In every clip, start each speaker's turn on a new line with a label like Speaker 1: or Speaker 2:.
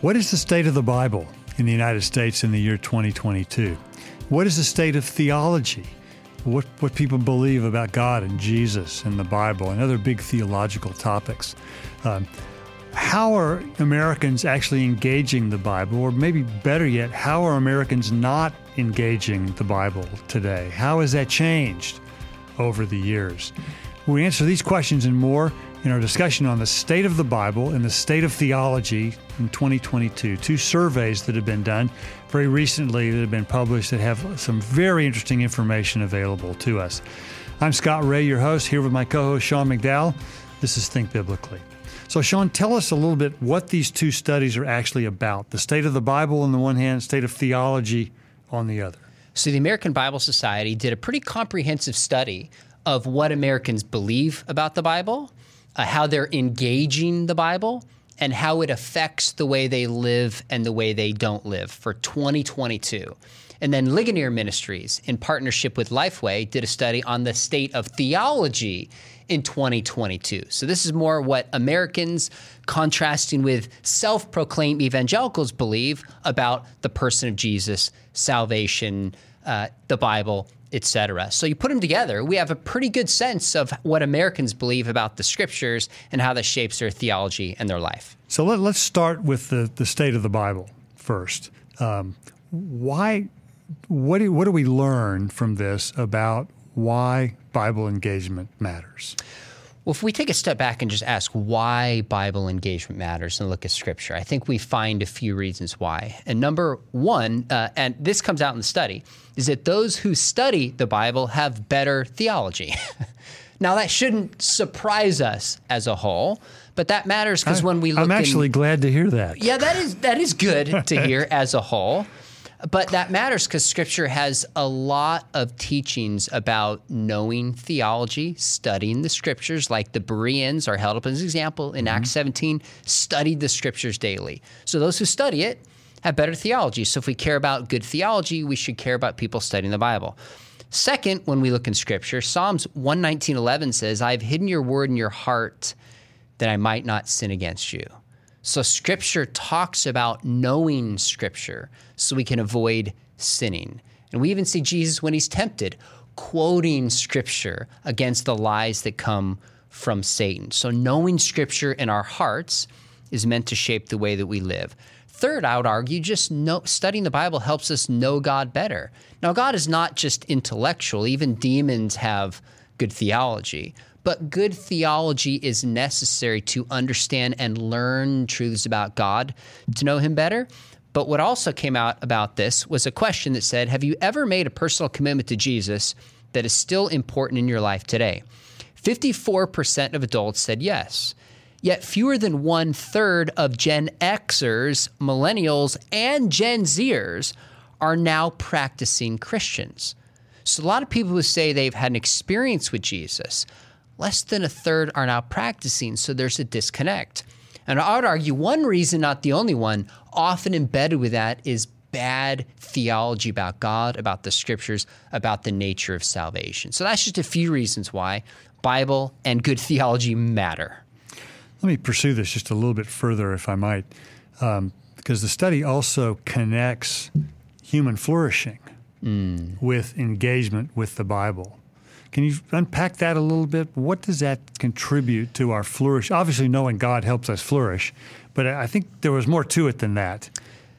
Speaker 1: What is the state of the Bible in the United States in the year 2022? What is the state of theology? What, what people believe about God and Jesus and the Bible and other big theological topics. Um, how are Americans actually engaging the Bible? Or maybe better yet, how are Americans not engaging the Bible today? How has that changed over the years? We answer these questions and more in our discussion on the state of the Bible and the state of theology in 2022. Two surveys that have been done very recently that have been published that have some very interesting information available to us. I'm Scott Rae, your host, here with my co host Sean McDowell. This is Think Biblically. So, Sean, tell us a little bit what these two studies are actually about the state of the Bible on the one hand, state of theology on the other.
Speaker 2: So, the American Bible Society did a pretty comprehensive study of what Americans believe about the Bible uh, how they're engaging the Bible, and how it affects the way they live and the way they don't live for 2022. And then Ligonier Ministries, in partnership with Lifeway, did a study on the state of theology in 2022. So this is more what Americans, contrasting with self proclaimed evangelicals, believe about the person of Jesus, salvation, uh, the Bible, etc. So you put them together, we have a pretty good sense of what Americans believe about the scriptures and how that shapes their theology and their life.
Speaker 1: So let, us start with the, the state of the Bible first. Um, why? What do, what do we learn from this about why Bible engagement matters?
Speaker 2: Well, if we take a step back and just ask why Bible engagement matters and look at Scripture, I think we find a few reasons why. And number one, uh, and this comes out in the study, is that those who study the Bible have better theology. now, that shouldn't surprise us as a whole, but that matters because when we look,
Speaker 1: I'm actually
Speaker 2: in,
Speaker 1: glad to hear that.
Speaker 2: Yeah, that is that is good to hear as a whole. But that matters because Scripture has a lot of teachings about knowing theology, studying the Scriptures, like the Bereans are held up as an example in mm-hmm. Acts 17, studied the Scriptures daily. So those who study it have better theology. So if we care about good theology, we should care about people studying the Bible. Second, when we look in Scripture, Psalms 119.11 says, I have hidden your word in your heart that I might not sin against you. So, Scripture talks about knowing Scripture so we can avoid sinning. And we even see Jesus when he's tempted quoting Scripture against the lies that come from Satan. So, knowing Scripture in our hearts is meant to shape the way that we live. Third, I would argue, just know, studying the Bible helps us know God better. Now, God is not just intellectual, even demons have good theology. But good theology is necessary to understand and learn truths about God to know Him better. But what also came out about this was a question that said Have you ever made a personal commitment to Jesus that is still important in your life today? 54% of adults said yes. Yet fewer than one third of Gen Xers, millennials, and Gen Zers are now practicing Christians. So a lot of people who say they've had an experience with Jesus, less than a third are now practicing, so there's a disconnect. And I would argue one reason, not the only one, often embedded with that is bad theology about God, about the scriptures, about the nature of salvation. So that's just a few reasons why Bible and good theology matter.
Speaker 1: Let me pursue this just a little bit further, if I might, um, because the study also connects human flourishing mm. with engagement with the Bible. Can you unpack that a little bit? What does that contribute to our flourish? Obviously, knowing God helps us flourish, but I think there was more to it than that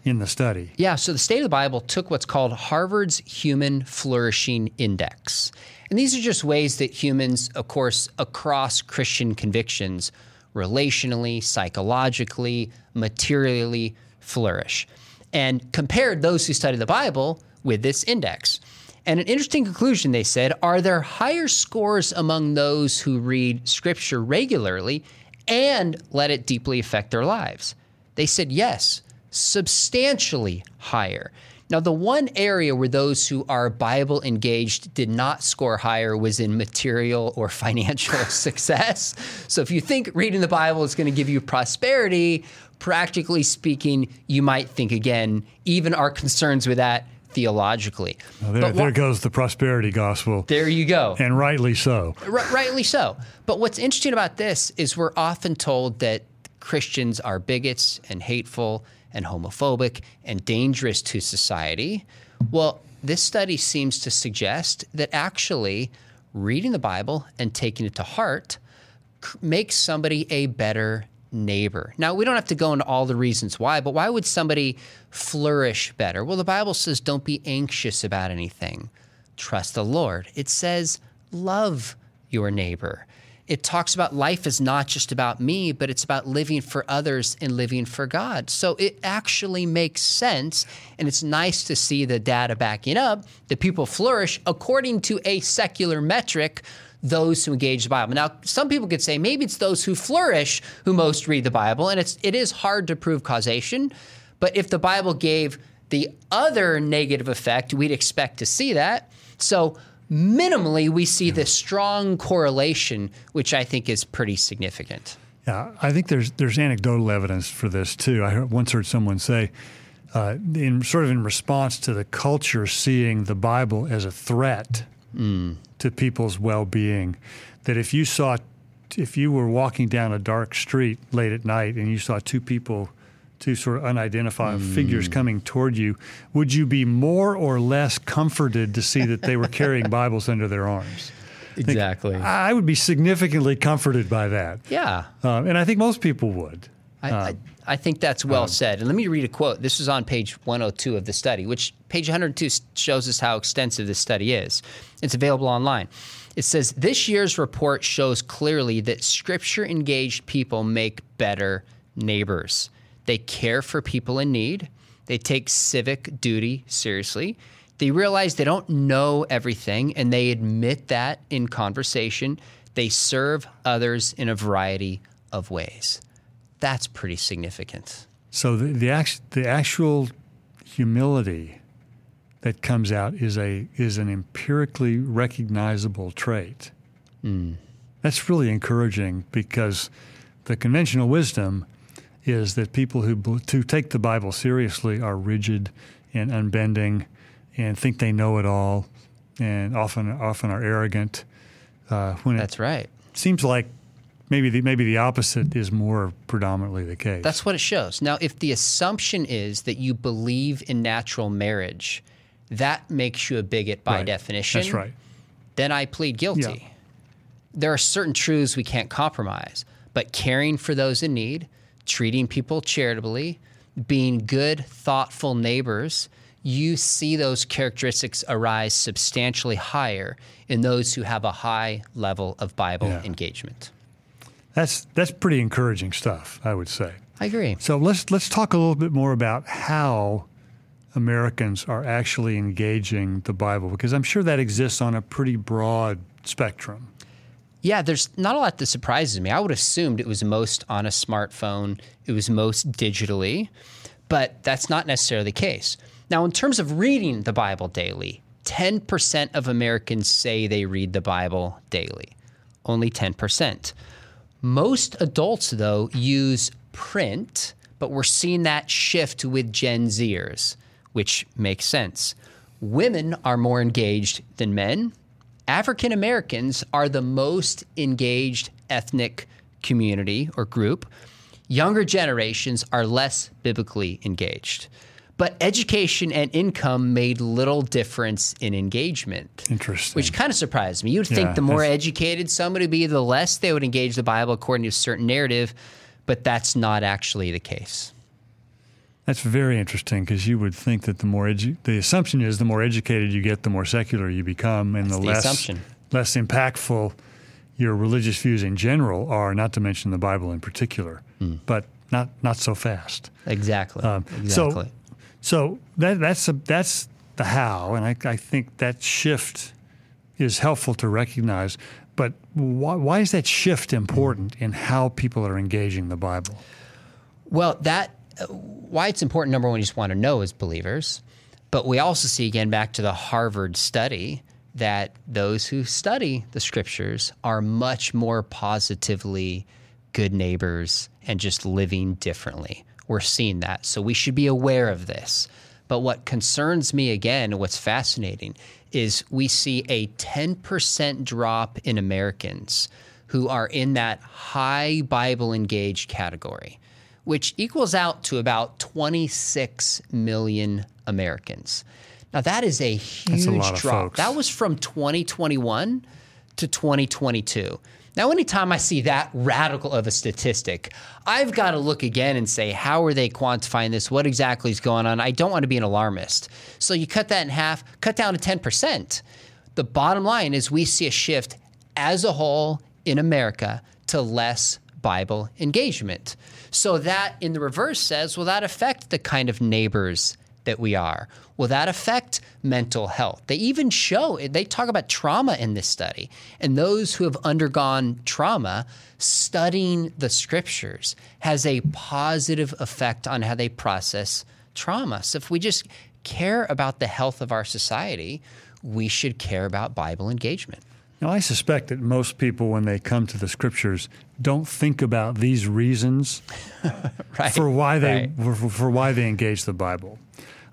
Speaker 1: in the study.
Speaker 2: Yeah, so the State of the Bible took what's called Harvard's Human Flourishing Index. And these are just ways that humans, of course, across Christian convictions, relationally, psychologically, materially flourish. And compared those who study the Bible with this index. And an interesting conclusion, they said, are there higher scores among those who read scripture regularly and let it deeply affect their lives? They said yes, substantially higher. Now, the one area where those who are Bible engaged did not score higher was in material or financial success. So, if you think reading the Bible is going to give you prosperity, practically speaking, you might think again. Even our concerns with that theologically.
Speaker 1: There, there goes the prosperity gospel.
Speaker 2: There you go.
Speaker 1: And rightly so.
Speaker 2: R- rightly so. But what's interesting about this is we're often told that Christians are bigots and hateful and homophobic and dangerous to society. Well, this study seems to suggest that actually reading the Bible and taking it to heart makes somebody a better neighbor. Now, we don't have to go into all the reasons why, but why would somebody flourish better? Well, the Bible says don't be anxious about anything, trust the Lord. It says love your neighbor. It talks about life is not just about me, but it's about living for others and living for God. So it actually makes sense. And it's nice to see the data backing up that people flourish according to a secular metric those who engage the Bible. Now, some people could say maybe it's those who flourish who most read the Bible, and it's it is hard to prove causation. But if the Bible gave the other negative effect, we'd expect to see that. So minimally, we see this strong correlation, which I think is pretty significant.
Speaker 1: Yeah, I think there's there's anecdotal evidence for this too. I once heard someone say, uh, in sort of in response to the culture seeing the Bible as a threat mm. To people's well-being, that if you saw, if you were walking down a dark street late at night and you saw two people two sort of unidentified mm. figures coming toward you, would you be more or less comforted to see that they were carrying Bibles under their arms?
Speaker 2: Exactly.
Speaker 1: I, I would be significantly comforted by that.
Speaker 2: Yeah.
Speaker 1: Um, and I think most people would.
Speaker 2: I, um, I, I, think that's well um, said. And let me read a quote. This is on page 102 of the study, which page 102 shows us how extensive this study is. It's available online. It says this year's report shows clearly that scripture engaged people make better neighbors. They care for people in need. They take civic duty seriously. They realize they don't know everything and they admit that in conversation. They serve others in a variety of ways. That's pretty significant.
Speaker 1: So the the, act, the actual humility that comes out is a is an empirically recognizable trait. Mm. That's really encouraging because the conventional wisdom is that people who to take the Bible seriously are rigid and unbending and think they know it all and often often are arrogant.
Speaker 2: Uh, when That's right.
Speaker 1: Seems like maybe the, maybe the opposite is more predominantly the case.
Speaker 2: That's what it shows. Now, if the assumption is that you believe in natural marriage, that makes you a bigot by
Speaker 1: right.
Speaker 2: definition.
Speaker 1: That's right.
Speaker 2: Then I plead guilty. Yeah. There are certain truths we can't compromise, but caring for those in need, treating people charitably, being good, thoughtful neighbors, you see those characteristics arise substantially higher in those who have a high level of Bible yeah. engagement.
Speaker 1: That's that's pretty encouraging stuff, I would say.
Speaker 2: I agree.
Speaker 1: So let's let's talk a little bit more about how Americans are actually engaging the Bible because I'm sure that exists on a pretty broad spectrum.
Speaker 2: Yeah, there's not a lot that surprises me. I would have assumed it was most on a smartphone, it was most digitally, but that's not necessarily the case. Now, in terms of reading the Bible daily, 10% of Americans say they read the Bible daily. Only 10%. Most adults, though, use print, but we're seeing that shift with Gen Zers, which makes sense. Women are more engaged than men, African Americans are the most engaged ethnic community or group. Younger generations are less biblically engaged. But education and income made little difference in engagement.
Speaker 1: Interesting.
Speaker 2: Which kind of surprised me. You'd think the more educated somebody would be, the less they would engage the Bible according to a certain narrative, but that's not actually the case.
Speaker 1: That's very interesting because you would think that the more edu- the assumption is the more educated you get, the more secular you become, and
Speaker 2: the,
Speaker 1: the, less
Speaker 2: assumption.
Speaker 1: less impactful your religious views in general are. Not to mention the Bible in particular, mm. but not not so fast.
Speaker 2: Exactly. Um, exactly.
Speaker 1: So, so that that's a, that's the how, and I, I think that shift is helpful to recognize. But why, why is that shift important in how people are engaging the Bible?
Speaker 2: Well, that uh, why it's important, number one, you just want to know as believers. But we also see, again, back to the Harvard study, that those who study the scriptures are much more positively good neighbors and just living differently. We're seeing that. So we should be aware of this. But what concerns me again, what's fascinating, is we see a 10% drop in Americans who are in that high Bible engaged category, which equals out to about 26 million Americans. Now, that is a huge
Speaker 1: a
Speaker 2: drop.
Speaker 1: folks.
Speaker 2: That was from 2021 to 2022. Now, anytime I see that radical of a statistic, I've got to look again and say, how are they quantifying this? What exactly is going on? I don't want to be an alarmist. So you cut that in half, cut down to 10%. The bottom line is we see a shift as a whole in America to less Bible engagement. So that in the reverse says, will that affect the kind of neighbors that we are? Will that affect mental health? They even show, they talk about trauma in this study. And those who have undergone trauma, studying the scriptures has a positive effect on how they process trauma. So if we just care about the health of our society, we should care about Bible engagement.
Speaker 1: Now, I suspect that most people, when they come to the scriptures, don't think about these reasons
Speaker 2: right.
Speaker 1: for why they
Speaker 2: Right.
Speaker 1: for, for why they engage the Bible.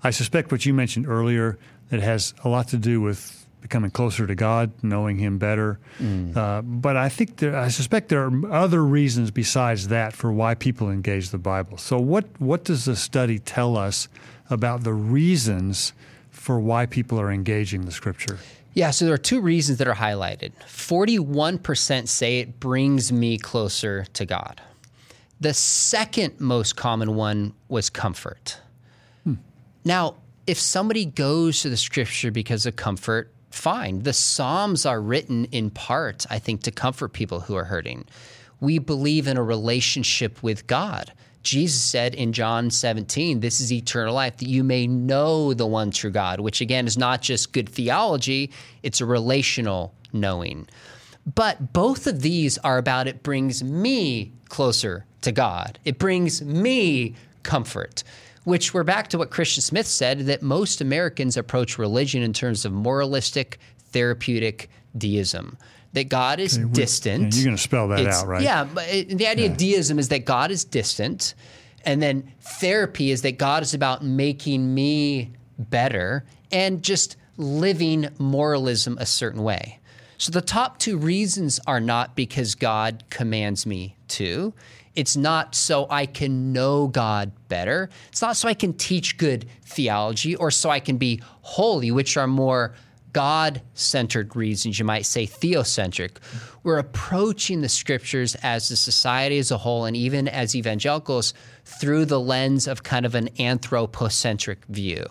Speaker 1: I suspect what you mentioned earlier that has a lot to do with becoming closer to God, knowing Him better. Uh, but I think there, I suspect there are other reasons besides that for why people engage the Bible. So, what what does the study tell us about the reasons for why people are engaging the Scripture?
Speaker 2: Yeah, so there are two reasons that are highlighted. 41% say it brings me closer to God. The second most common one was comfort. Now, if somebody goes to the scripture because of comfort, fine. The Psalms are written in part, I think, to comfort people who are hurting. We believe in a relationship with God. Jesus said in John 17, This is eternal life, that you may know the one true God, which again is not just good theology, it's a relational knowing. But both of these are about it brings me closer to God. It brings me comfort, which we're back to what Christian Smith said that most Americans approach religion in terms of moralistic, therapeutic deism. That God is distant.
Speaker 1: you're gonna spell that
Speaker 2: It's-
Speaker 1: out, right?
Speaker 2: Yeah, but it, the idea of deism is that God is distant, and then therapy is that God is about making me better and just living moralism a certain way. So the top two reasons are not because God commands me to. It's not so I can know God better. It's not so I can teach good theology or so I can be holy, which are more God centered reasons, you might say theocentric. We're approaching the scriptures as a society as a whole, and even as evangelicals, through the lens of kind of an anthropocentric view.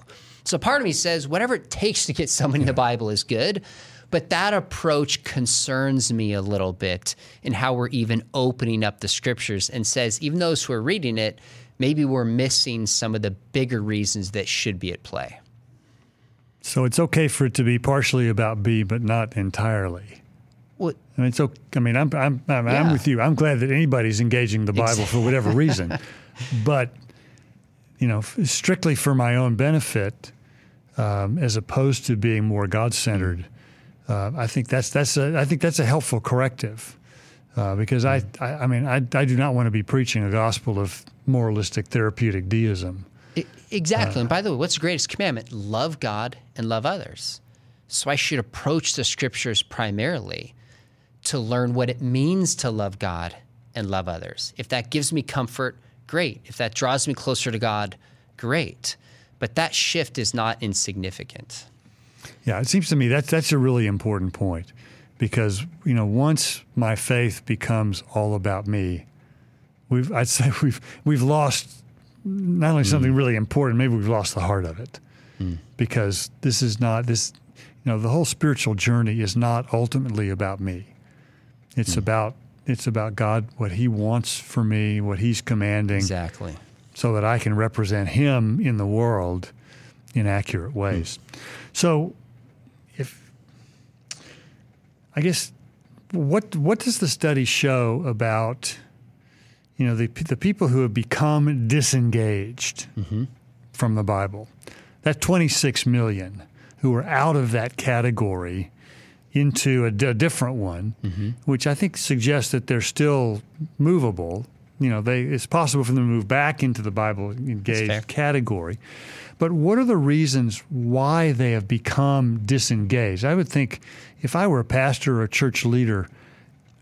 Speaker 2: So part of me says, whatever it takes to get someone in the Bible is good. But that approach concerns me a little bit in how we're even opening up the scriptures and says, even those who are reading it, maybe we're missing some of the bigger reasons that should be at play.
Speaker 1: So it's okay for it to be partially about B, but not entirely.
Speaker 2: Well,
Speaker 1: I mean, so. I mean, I'm I'm I'm, I'm with you. I'm glad that anybody's engaging the Bible for whatever reason, but you know, strictly for my own benefit, um, as opposed to being more God centered. Uh, I think that's that's a I think that's a helpful corrective. Uh, because I, I, I mean, I, I do not want to be preaching a gospel of moralistic therapeutic deism.
Speaker 2: Exactly. and by the way, what's the greatest commandment? Love God and love others. So I should approach the scriptures primarily to learn what it means to love God and love others. If that gives me comfort, great. If that draws me closer to God, great. But that shift is not insignificant.
Speaker 1: Yeah, it seems to me that's that's a really important point because you know once my faith becomes all about me, we've I'd say we've we've lost not only something mm. really important, maybe we've lost the heart of it mm. because this is not this you know the whole spiritual journey is not ultimately about me. It's mm. about it's about God, what He wants for me, what He's commanding,
Speaker 2: Exactly.
Speaker 1: so that I can represent Him in the world in accurate hmm. ways. So, if I guess what what does the study show about you know the the people who have become disengaged mm-hmm. from the Bible? That 26 million who are out of that category into a, d- a different one, mm-hmm. which I think suggests that they're still movable. You know, they it's possible for them to move back into the Bible engaged category. But what are the reasons why they have become disengaged? I would think if I were a pastor or a church leader,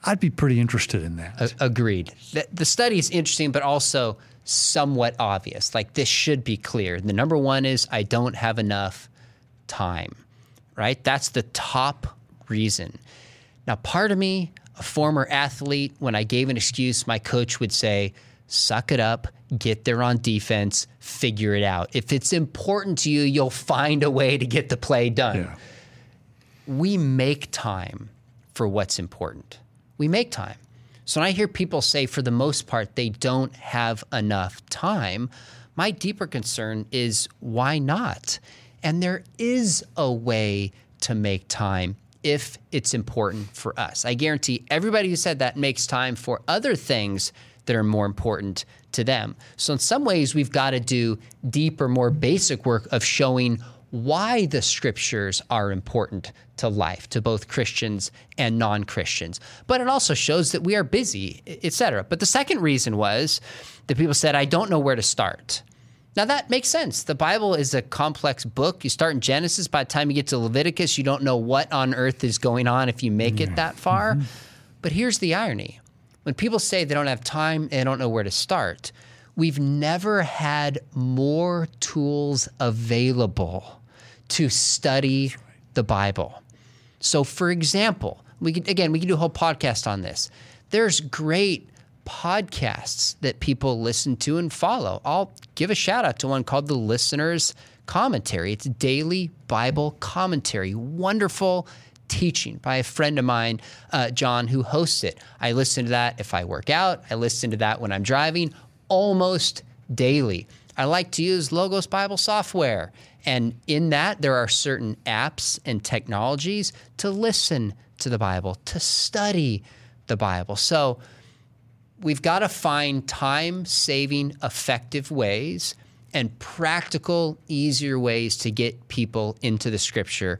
Speaker 1: I'd be pretty interested in that.
Speaker 2: Agreed. The, the study is interesting, but also somewhat obvious. Like this should be clear. The number one is I don't have enough time, right? That's the top reason. Now, part of me, a former athlete, when I gave an excuse, my coach would say, suck it up, get there on defense, figure it out. If it's important to you, you'll find a way to get the play done.
Speaker 1: Yeah.
Speaker 2: We make time for what's important. We make time. So when I hear people say, for the most part, they don't have enough time, my deeper concern is why not? And there is a way to make time if it's important for us. I guarantee everybody who said that makes time for other things that are more important to them. So, in some ways, we've got to do deeper, more basic work of showing why the scriptures are important to life, to both Christians and non Christians. But it also shows that we are busy, etc. But the second reason was that people said, I don't know where to start. Now that makes sense. The Bible is a complex book. You start in Genesis, by the time you get to Leviticus, you don't know what on earth is going on if you make it that far. Mm-hmm. But here's the irony when people say they don't have time, they don't know where to start, we've never had more tools available to study the Bible. So, for example, we could, again, we can do a whole podcast on this. There's great podcasts that people listen to and follow. I'll give a shout out to one called The Listener's Commentary. It's daily Bible commentary. Wonderful teaching by a friend of mine, uh, John, who hosts it. I listen to that if I work out, I listen to that when I'm driving almost daily. I like to use Logos Bible software. And in that, there are certain apps and technologies to listen to the Bible, to study the Bible. So we've got to find time saving, effective ways and practical, easier ways to get people into the scripture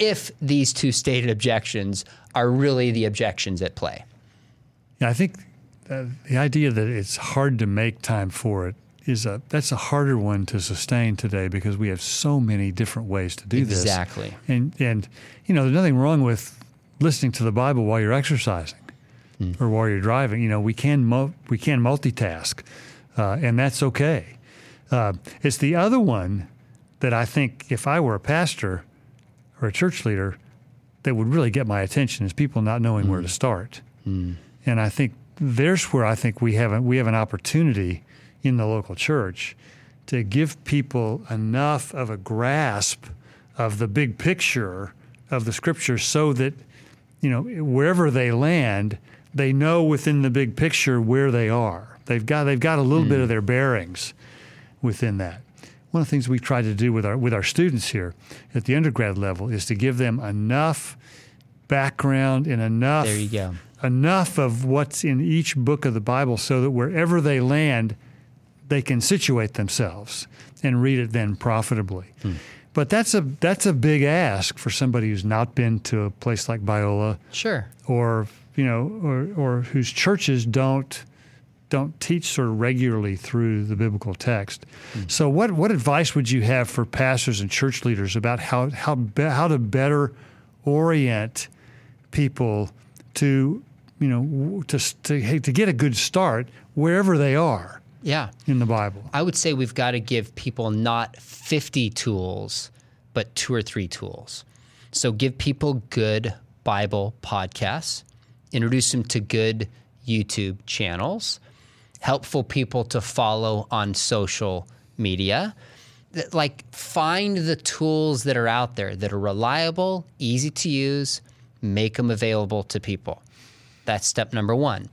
Speaker 2: if these two stated objections are really the objections at play.
Speaker 1: Yeah, I think uh, the idea that it's hard to make time for it is a that's a harder one to sustain today because we have so many different ways to do
Speaker 2: exactly.
Speaker 1: this.
Speaker 2: Exactly.
Speaker 1: And and you know, there's nothing wrong with listening to the Bible while you're exercising mm. or while you're driving. You know, we can mu- we can multitask, uh, and that's okay. Uh, it's the other one that I think if I were a pastor, or a church leader that would really get my attention is people not knowing mm. where to mm. start. Mm. And I think there's where I think we have a, we have an opportunity in the local church to give people enough of a grasp of the big picture of the scripture so that you know wherever they land they know within the big picture where they are they've got they've got a little mm. bit of their bearings within that one of the things we try to do with our with our students here at the undergrad level is to give them enough background and enough
Speaker 2: there you go.
Speaker 1: enough of what's in each book of the Bible so that wherever they land, they can situate themselves and read it then profitably. Hmm. But that's a that's a big ask for somebody who's not been to a place like Biola,
Speaker 2: sure,
Speaker 1: or you know, or or whose churches don't don't teach sort of regularly through the biblical text. Mm-hmm. So, what what advice would you have for pastors and church leaders about how how be, how to better orient people to you know to to to get a good start wherever they are?
Speaker 2: Yeah,
Speaker 1: in the Bible,
Speaker 2: I would say we've got to give people not fifty tools, but two or three tools. So, give people good Bible podcasts, introduce them to good YouTube channels helpful people to follow on social media. Like, find the tools that are out there that are reliable, easy to use, make them available to people. That's step number one.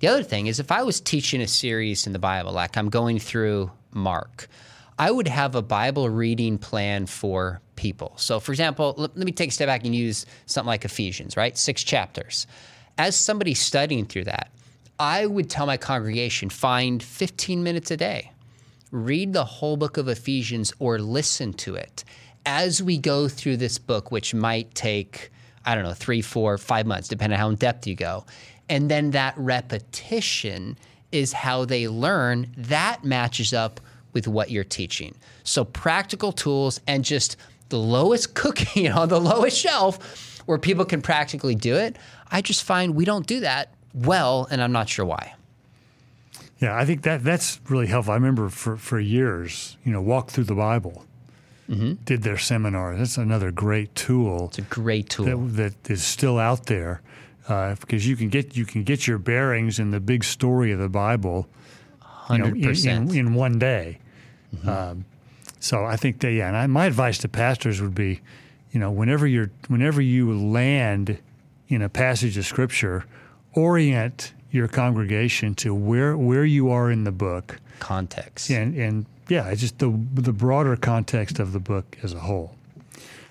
Speaker 2: The other thing is if I was teaching a series in the Bible, like I'm going through Mark, I would have a Bible reading plan for people. So, for example, let, me take a step back and use something like Ephesians, right? Six chapters. As somebody studying through that, I would tell my congregation find 15 minutes a day, read the whole book of Ephesians or listen to it as we go through this book, which might take, I don't know, three, four, five months, depending on how in depth you go. And then that repetition is how they learn. That matches up with what you're teaching. So practical tools and just the lowest cookie on the lowest shelf where people can practically do it. I just find we don't do that well, and I'm not sure why.
Speaker 1: Yeah, I think that that's really helpful. I remember for, for years, you know, walk through the Bible, mm-hmm. did their seminar. That's another great tool.
Speaker 2: It's a great tool
Speaker 1: that, that is still out there uh, because you can get you can get your bearings in the big story of the Bible,
Speaker 2: you know, in,
Speaker 1: in, in, one day. Mm-hmm. Um, so I think that yeah, and I, my advice to pastors would be, you know, whenever you're whenever you land in a passage of scripture, orient your congregation to where where you are in the book,
Speaker 2: context,
Speaker 1: and and yeah, just the the broader context of the book as a whole.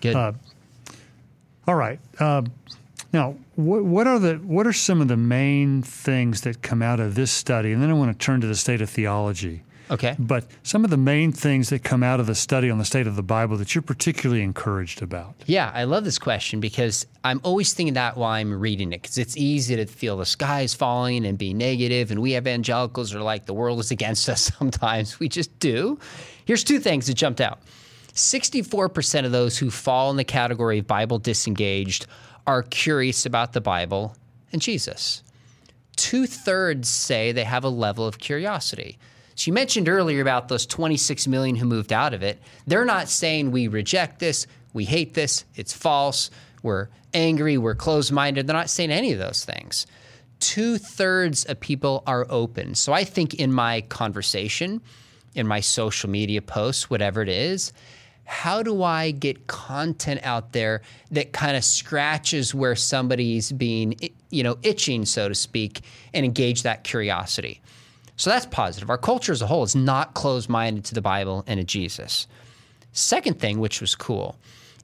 Speaker 2: Good. Uh,
Speaker 1: all right. Uh, now, what, what are the what are some of the main things that come out of this study? And then I want to turn to the state of theology.
Speaker 2: Okay.
Speaker 1: But some of the main things that come out of the study on the state of the Bible that you're particularly encouraged about.
Speaker 2: Yeah, I love this question because I'm always thinking that while I'm reading it because it's easy to feel the sky is falling and be negative, and we evangelicals are like the world is against us sometimes. We just do. Here's two things that jumped out 64% of those who fall in the category of Bible disengaged are curious about the Bible and Jesus. Two thirds say they have a level of curiosity. So you mentioned earlier about those 26 million who moved out of it. They're not saying we reject this, we hate this, it's false, we're angry, we're closed minded. They're not saying any of those things. Two thirds of people are open. So I think in my conversation, in my social media posts, whatever it is, how do I get content out there that kind of scratches where somebody's being, you know, itching, so to speak, and engage that curiosity? So that's positive. Our culture as a whole is not closed minded to the Bible and to Jesus. Second thing, which was cool,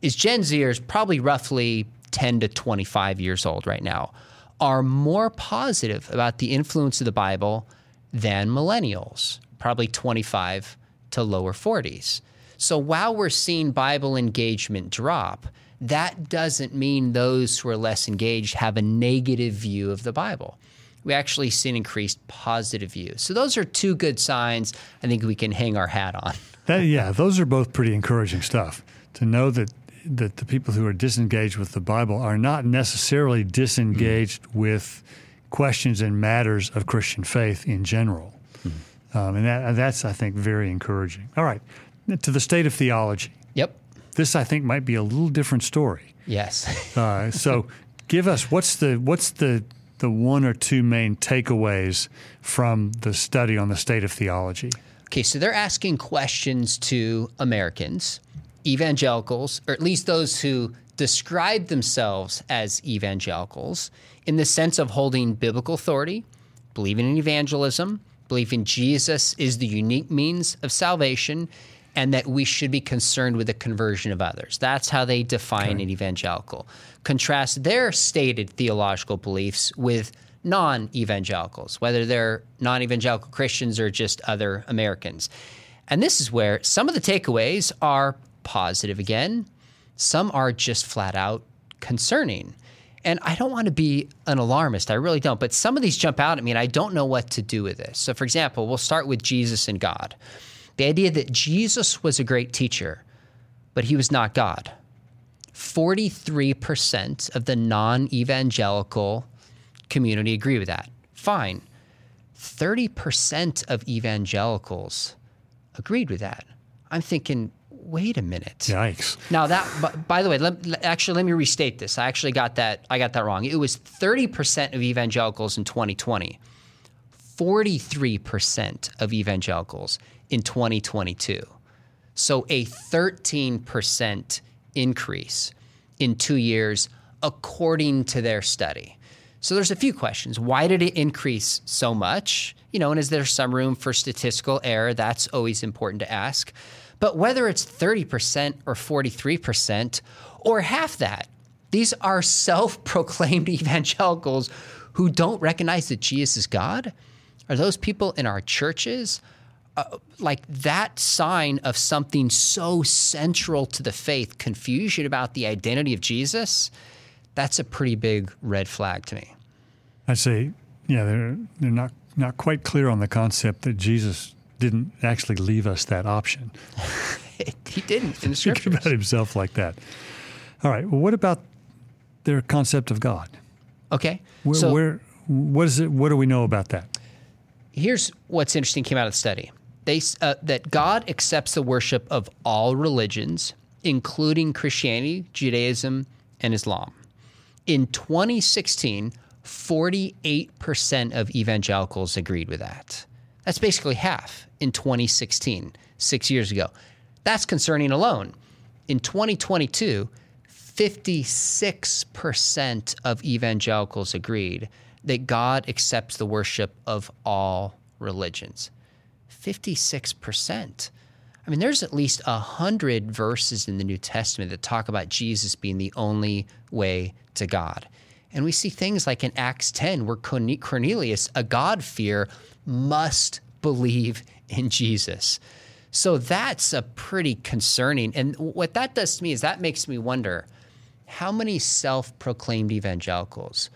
Speaker 2: is Gen Zers, probably roughly 10 to 25 years old right now, are more positive about the influence of the Bible than millennials, probably 25 to lower 40s. So while we're seeing Bible engagement drop, that doesn't mean those who are less engaged have a negative view of the Bible we actually see an increased positive view. So those are two good signs I think we can hang our hat on.
Speaker 1: That, yeah, those are both pretty encouraging stuff. To know that that the people who are disengaged with the Bible are not necessarily disengaged mm. with questions and matters of Christian faith in general. Mm. Um, and that, that's, I think, very encouraging. All right, to the state of theology.
Speaker 2: Yep.
Speaker 1: This, I think, might be a little different story.
Speaker 2: Yes.
Speaker 1: uh, so, give us what's the what's the the one or two main takeaways from the study on the state of theology?
Speaker 2: Okay, so they're asking questions to Americans, evangelicals, or at least those who describe themselves as evangelicals in the sense of holding biblical authority, believing in evangelism, believing Jesus is the unique means of salvation, and that we should be concerned with the conversion of others. That's how they define okay. an evangelical. Contrast their stated theological beliefs with non evangelicals, whether they're non evangelical Christians or just other Americans. And this is where some of the takeaways are positive again, some are just flat out concerning. And I don't want to be an alarmist, I really don't, but some of these jump out at me and I don't know what to do with this. So, for example, we'll start with Jesus and God. The idea that Jesus was a great teacher, but he was not God. 43% of the non evangelical community agree with that. Fine. 30% of evangelicals agreed with that. I'm thinking, wait a minute.
Speaker 1: Yikes.
Speaker 2: Now that, by the way, let, actually, let me restate this. I actually got that. I got that wrong. It was 30% of evangelicals in 2020. 43% of evangelicals in 2022. So a 13% increase in two years, according to their study. So there's a few questions. Why did it increase so much? You know, and is there some room for statistical error? That's always important to ask. But whether it's 30% or 43% or half that, these are self proclaimed evangelicals who don't recognize that Jesus is God are those people in our churches uh, like that sign of something so central to the faith, confusion about the identity of Jesus, that's a pretty big red flag to me.
Speaker 1: I'd say, yeah, they're they're not not quite clear on the concept that Jesus didn't actually leave us that option.
Speaker 2: he didn't in the
Speaker 1: Think about himself like that. All right. Well, what about their concept of God?
Speaker 2: Okay.
Speaker 1: Where,
Speaker 2: so
Speaker 1: where what is it? What do we know about that?
Speaker 2: here's what's interesting came out of the study. They uh, that God accepts the worship of all religions, including Christianity, Judaism, and Islam. In 2016, 48% of evangelicals agreed with that. That's basically half in 2016, six years ago. That's concerning alone. In 2022, 56% of evangelicals agreed that God accepts the worship of all religions. 56%. I mean, there's at least a hundred verses in the New Testament that talk about Jesus being the only way to God. And we see things like in Acts 10, where Cornelius, a God-fear, must believe in Jesus. So that's a pretty concerning. And what that does to me is that makes me wonder how many self proclaimed evangelicals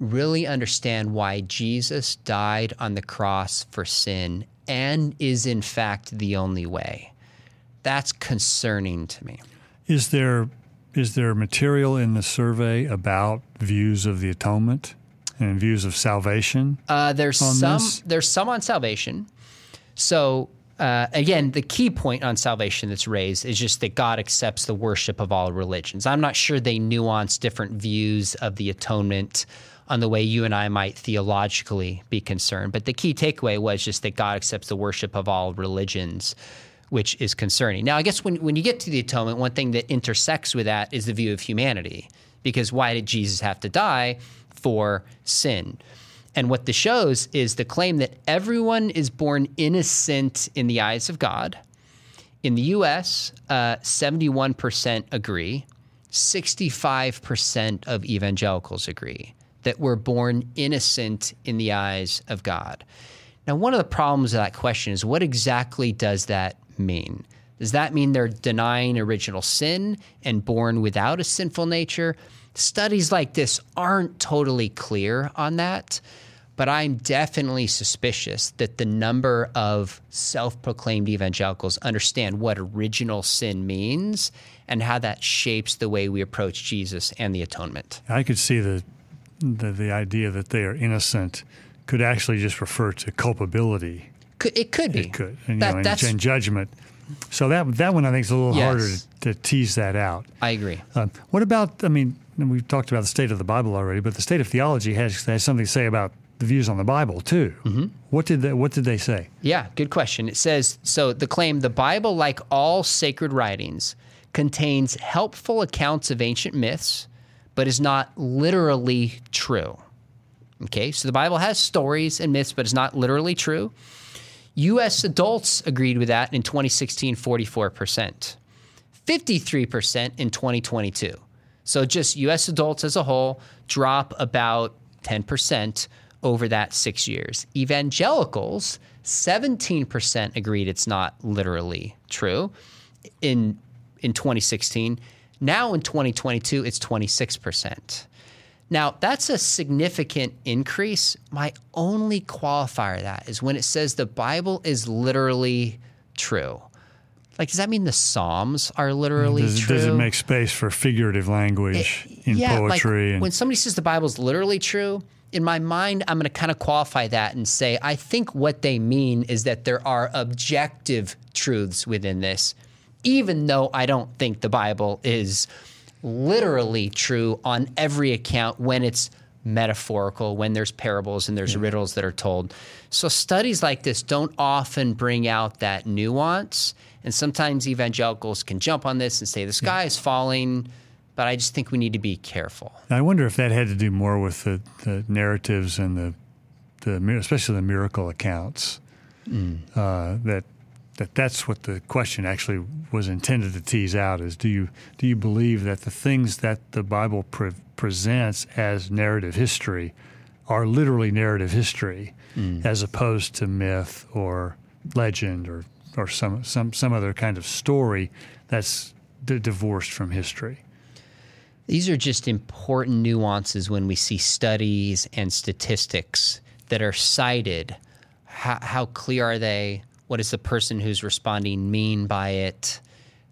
Speaker 2: really understand why Jesus died on the cross for sin and is in fact the only way. That's concerning to me.
Speaker 1: Is there is there material in the survey about views of the atonement and views of salvation?
Speaker 2: Uh, there's some
Speaker 1: this?
Speaker 2: there's some on salvation. So uh, again, the key point on salvation that's raised is just that God accepts the worship of all religions. I'm not sure they nuance different views of the atonement on the way you and I might theologically be concerned. But the key takeaway was just that God accepts the worship of all religions, which is concerning. Now, I guess when, when you get to the atonement, one thing that intersects with that is the view of humanity. Because why did Jesus have to die? For sin. And what this shows is the claim that everyone is born innocent in the eyes of God. In the US, uh, 71% agree, 65% of evangelicals agree that we're born innocent in the eyes of God. Now, one of the problems of that question is what exactly does that mean? Does that mean they're denying original sin and born without a sinful nature? Studies like this aren't totally clear on that, but I'm definitely suspicious that the number of self proclaimed evangelicals understand what original sin means and how that shapes the way we approach Jesus and the atonement.
Speaker 1: I could see the the, the idea that they are innocent could actually just refer to culpability.
Speaker 2: Could, it could be.
Speaker 1: It could, and, you know, and,
Speaker 2: that's,
Speaker 1: and judgment. So that that one I think is a little
Speaker 2: Yes.
Speaker 1: harder to, to tease that out.
Speaker 2: I agree.
Speaker 1: Um, what about? I mean, we've talked about the state of the Bible already, but the state of theology has has something to say about the views on the Bible too. Mm-hmm. What did they, what did they say?
Speaker 2: Yeah, good question. It says so the claim the Bible, like all sacred writings, contains helpful accounts of ancient myths, but is not literally true. Okay, so the Bible has stories and myths, but it's not literally true. US adults agreed with that in 2016, 44%. 53% in 2022. So just US adults as a whole drop about 10% over that six years. Evangelicals, 17% agreed it's not literally true in, in 2016. Now in 2022, it's 26%. Now, that's a significant increase. My only qualifier of that is when it says the Bible is literally true. Like, does that mean the Psalms are literally
Speaker 1: Does, it-
Speaker 2: true?
Speaker 1: does it make space for figurative language in
Speaker 2: yeah,
Speaker 1: poetry?
Speaker 2: like
Speaker 1: and
Speaker 2: when somebody says the Bible is literally true, in my mind, I'm going to kind of qualify that and say, I think what they mean is that there are objective truths within this, even though I don't think the Bible is literally true on every account when it's metaphorical, when there's parables and there's riddles that are told. So studies like this don't often bring out that nuance. And sometimes evangelicals can jump on this and say the sky is falling, but I just think we need to be careful.
Speaker 1: I wonder if that had to do more with the, the narratives and the the especially the miracle accounts.
Speaker 2: Mm.
Speaker 1: Uh, that that that's what the question actually was intended to tease out is do you do you believe that the things that the Bible pre- presents as narrative history are literally narrative history
Speaker 2: Mm.
Speaker 1: as opposed to myth or legend or or some some some other kind of story that's d- divorced from history.
Speaker 2: These are just important nuances when we see studies and statistics that are cited. How, how clear are they? What does the person who's responding mean by it?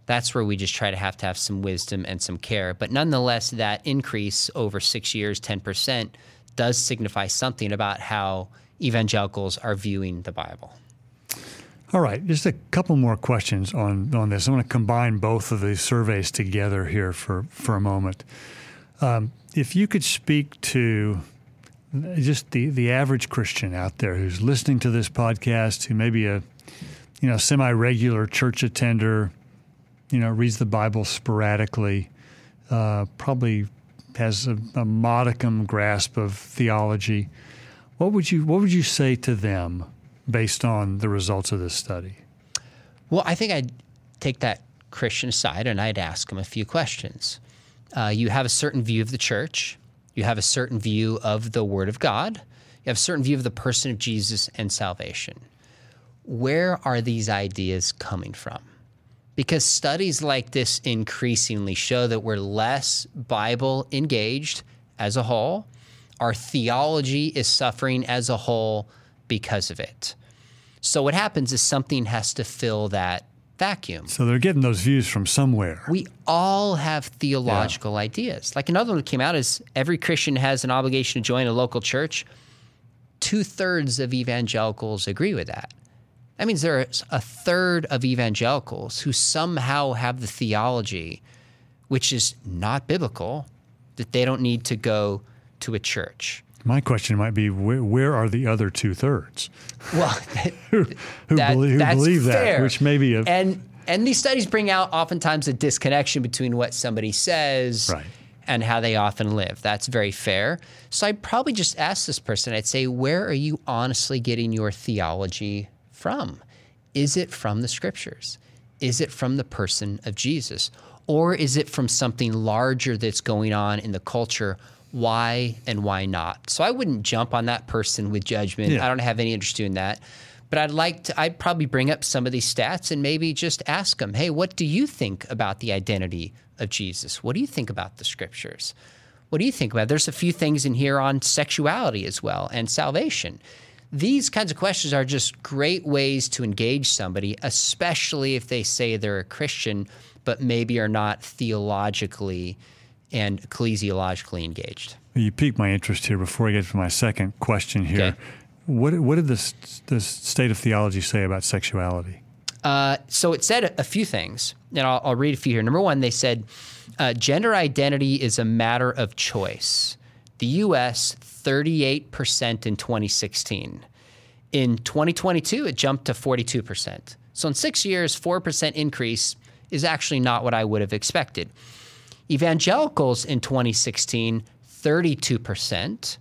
Speaker 2: That's where we just try to have to have some wisdom and some care. But nonetheless, that increase over six years, 10%, does signify something about how evangelicals are viewing the Bible.
Speaker 1: All right, just a couple more questions on, on this. I want to combine both of these surveys together here for, for a moment. Um, if you could speak to just the, the average Christian out there who's listening to this podcast, who may be a you know semi regular church attender, you know reads the Bible sporadically, uh, probably has a, a modicum grasp of theology. What would you What would you say to them based on the results of this study?
Speaker 2: Well, I think I'd take that Christian aside and I'd ask them a few questions. Uh, you have a certain view of the church, you have a certain view of the Word of God, you have a certain view of the person of Jesus and salvation. Where are these ideas coming from? Because studies like this increasingly show that we're less Bible engaged as a whole. Our theology is suffering as a whole because of it. So, what happens is something has to fill that vacuum.
Speaker 1: So they're getting those views from somewhere.
Speaker 2: We all have theological yeah. ideas. Like another one that came out is every Christian has an obligation to join a local church. Two thirds of evangelicals agree with that. That means there's a third of evangelicals who somehow have the theology, which is not biblical, that they don't need to go to a church.
Speaker 1: My question might be where, where are the other two thirds?
Speaker 2: Well,
Speaker 1: who, who,
Speaker 2: that,
Speaker 1: believe, who believe
Speaker 2: fair.
Speaker 1: that, which may be a.
Speaker 2: And, and these studies bring out oftentimes a disconnection between what somebody says
Speaker 1: right.
Speaker 2: and how they often live. That's very fair. So I'd probably just ask this person, I'd say, where are you honestly getting your theology from? Is it from the scriptures? Is it from the person of Jesus? Or is it from something larger that's going on in the culture? why and why not. So I wouldn't jump on that person with judgment. Yeah. I don't have any interest in that. But I'd like to, I'd probably bring up some of these stats and maybe just ask them, hey, what do you think about the identity of Jesus? What do you think about the scriptures? What do you think about? There's a few things in here on sexuality as well and salvation. These kinds of questions are just great ways to engage somebody, especially if they say they're a Christian, but maybe are not theologically and ecclesiologically engaged.
Speaker 1: You piqued my interest here before I get to my second question here.
Speaker 2: Okay.
Speaker 1: What, what did the, the state of theology say about sexuality?
Speaker 2: Uh, so it said a, few things, and I'll, I'll, read a few here. Number one, they said uh, gender identity is a matter of choice. The U.S., 38% in 2016. In 2022, it jumped to 42%. So in six years, 4% increase is actually not what I would have expected. Evangelicals in 2016, 32%.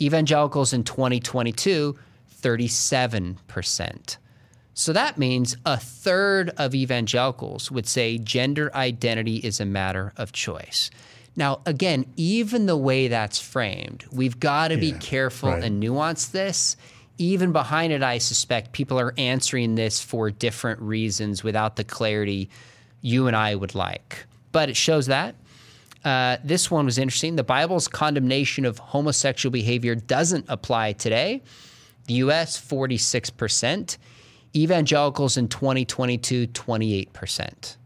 Speaker 2: Evangelicals in 2022, 37%. So that means a third of evangelicals would say gender identity is a matter of choice. Now, again, even the way that's framed, we've got to yeah, be careful right. and nuance this. Even behind it, I suspect people are answering this for different reasons without the clarity you and I would like but it shows that. Uh, this one was interesting. The Bible's condemnation of homosexual behavior doesn't apply today. The U.S., 46%. Evangelicals in 2022, 28%.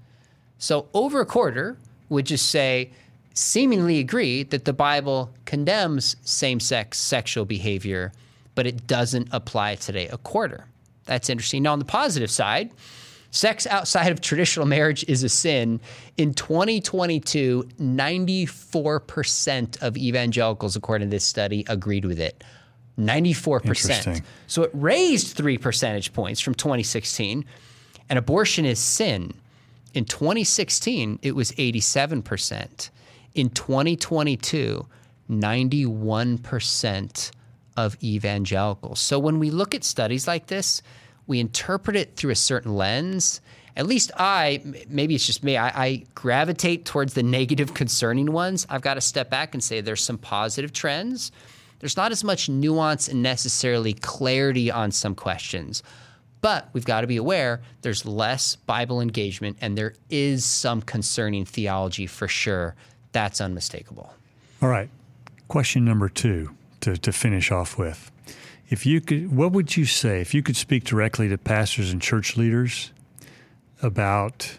Speaker 2: So over a quarter would just say, seemingly agree that the Bible condemns same sex sexual behavior, but it doesn't apply today. A quarter. That's interesting. Now, on the positive side, Sex outside of traditional marriage is a sin. In 2022, 94% of evangelicals, according to this study, agreed with it. 94%. So it raised three percentage points from 2016. And abortion is sin. In 2016, it was 87%. In 2022, 91% of evangelicals. So when we look at studies like this, we interpret it through a certain lens. At least I, maybe it's just me, I, I gravitate towards the negative, concerning ones. I've got to step back and say there's some positive trends. There's not as much nuance and necessarily clarity on some questions. But we've got to be aware there's less Bible engagement and there is some concerning theology for sure. That's unmistakable.
Speaker 1: All right. Question number two to, to finish off with. If you could, what would you say if you could speak directly to pastors and church leaders about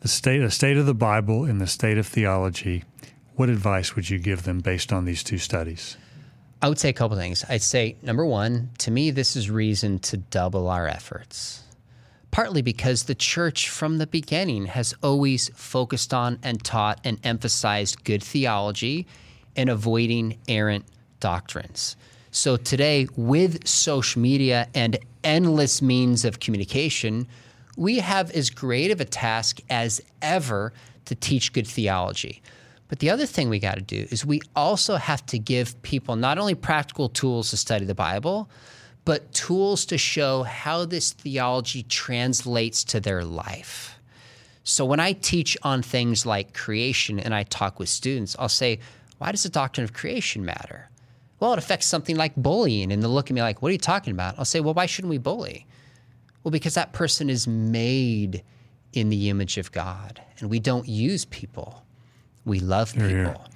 Speaker 1: the state, the state of the Bible and the state of theology, what advice would you give them based on these two studies?
Speaker 2: I would say a couple things. I'd say number one, to me, this is reason to double our efforts. Partly because the church from the beginning has always focused on and taught and emphasized good theology and avoiding errant doctrines. So today, with social media and endless means of communication, we have as great of a task as ever to teach good theology. But the other thing we got to do is we also have to give people not only practical tools to study the Bible, but tools to show how this theology translates to their life. So when I teach on things like creation and I talk with students, I'll say, why does the doctrine of creation matter? Well, it affects something like bullying. And they'll look at me like, what are you talking about? I'll say, well, why shouldn't we bully? Well, because that person is made in the image of God and we don't use people. We love people. Yeah, yeah.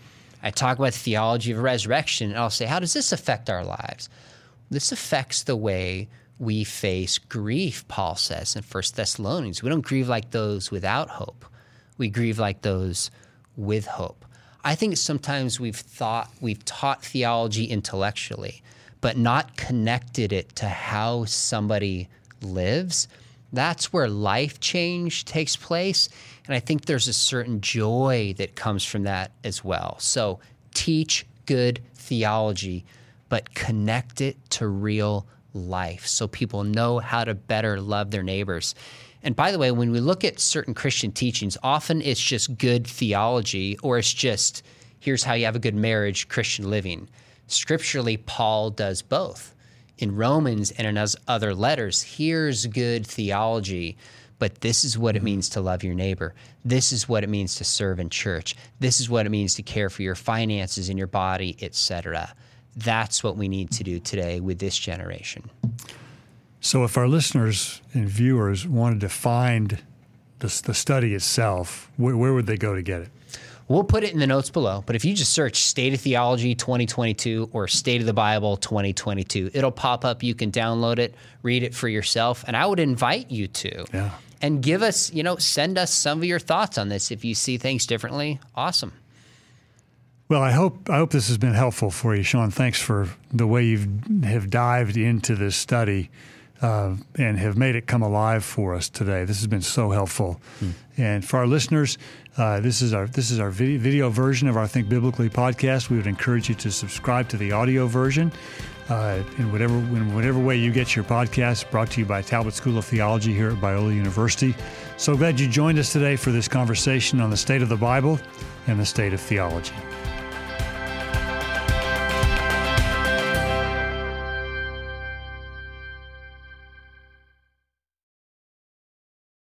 Speaker 2: I talk about the theology of resurrection, and I'll say, how does this affect our lives? This affects the way we face grief, Paul says in 1 Thessalonians. We don't grieve like those without hope. We grieve like those with hope. I think sometimes we've thought we've taught theology intellectually, but not connected it to how somebody lives. That's where life change takes place. And I think there's a certain joy that comes from that as well. So teach good theology, but connect it to real life so people know how to better love their neighbors. And by the way, when we look at certain Christian teachings, often it's just good theology or it's just here's how you have a good marriage, Christian living. Scripturally, Paul does both. In Romans and in other letters, here's good theology but this is what it means to love your neighbor. This is what it means to serve in church. This is what it means to care for your finances and your body, etc. That's what we need to do today with this generation.
Speaker 1: So, if our listeners and viewers wanted to find the, the study itself, where, where would they go to get it?
Speaker 2: We'll put it in the notes below. But if you just search State of Theology 2022 or State of the Bible 2022, it'll pop up. You can download it, read it for yourself. And I would invite you to.
Speaker 1: Yeah
Speaker 2: and give us, you know, send us some of your thoughts on this. If you see things differently, awesome.
Speaker 1: Well, I hope I hope this has been helpful for you, Sean. Thanks for the way you have dived into this study uh, and have made it come alive for us today. This has been so helpful. Hmm. And for our listeners, uh, this is our this is our video, video version of our Think Biblically podcast. We would encourage you to subscribe to the audio version uh, in whatever in whatever way you get your podcast. Brought to you by Talbot School of Theology here at Biola University. So glad you joined us today for this conversation on the state of the Bible and the state of theology.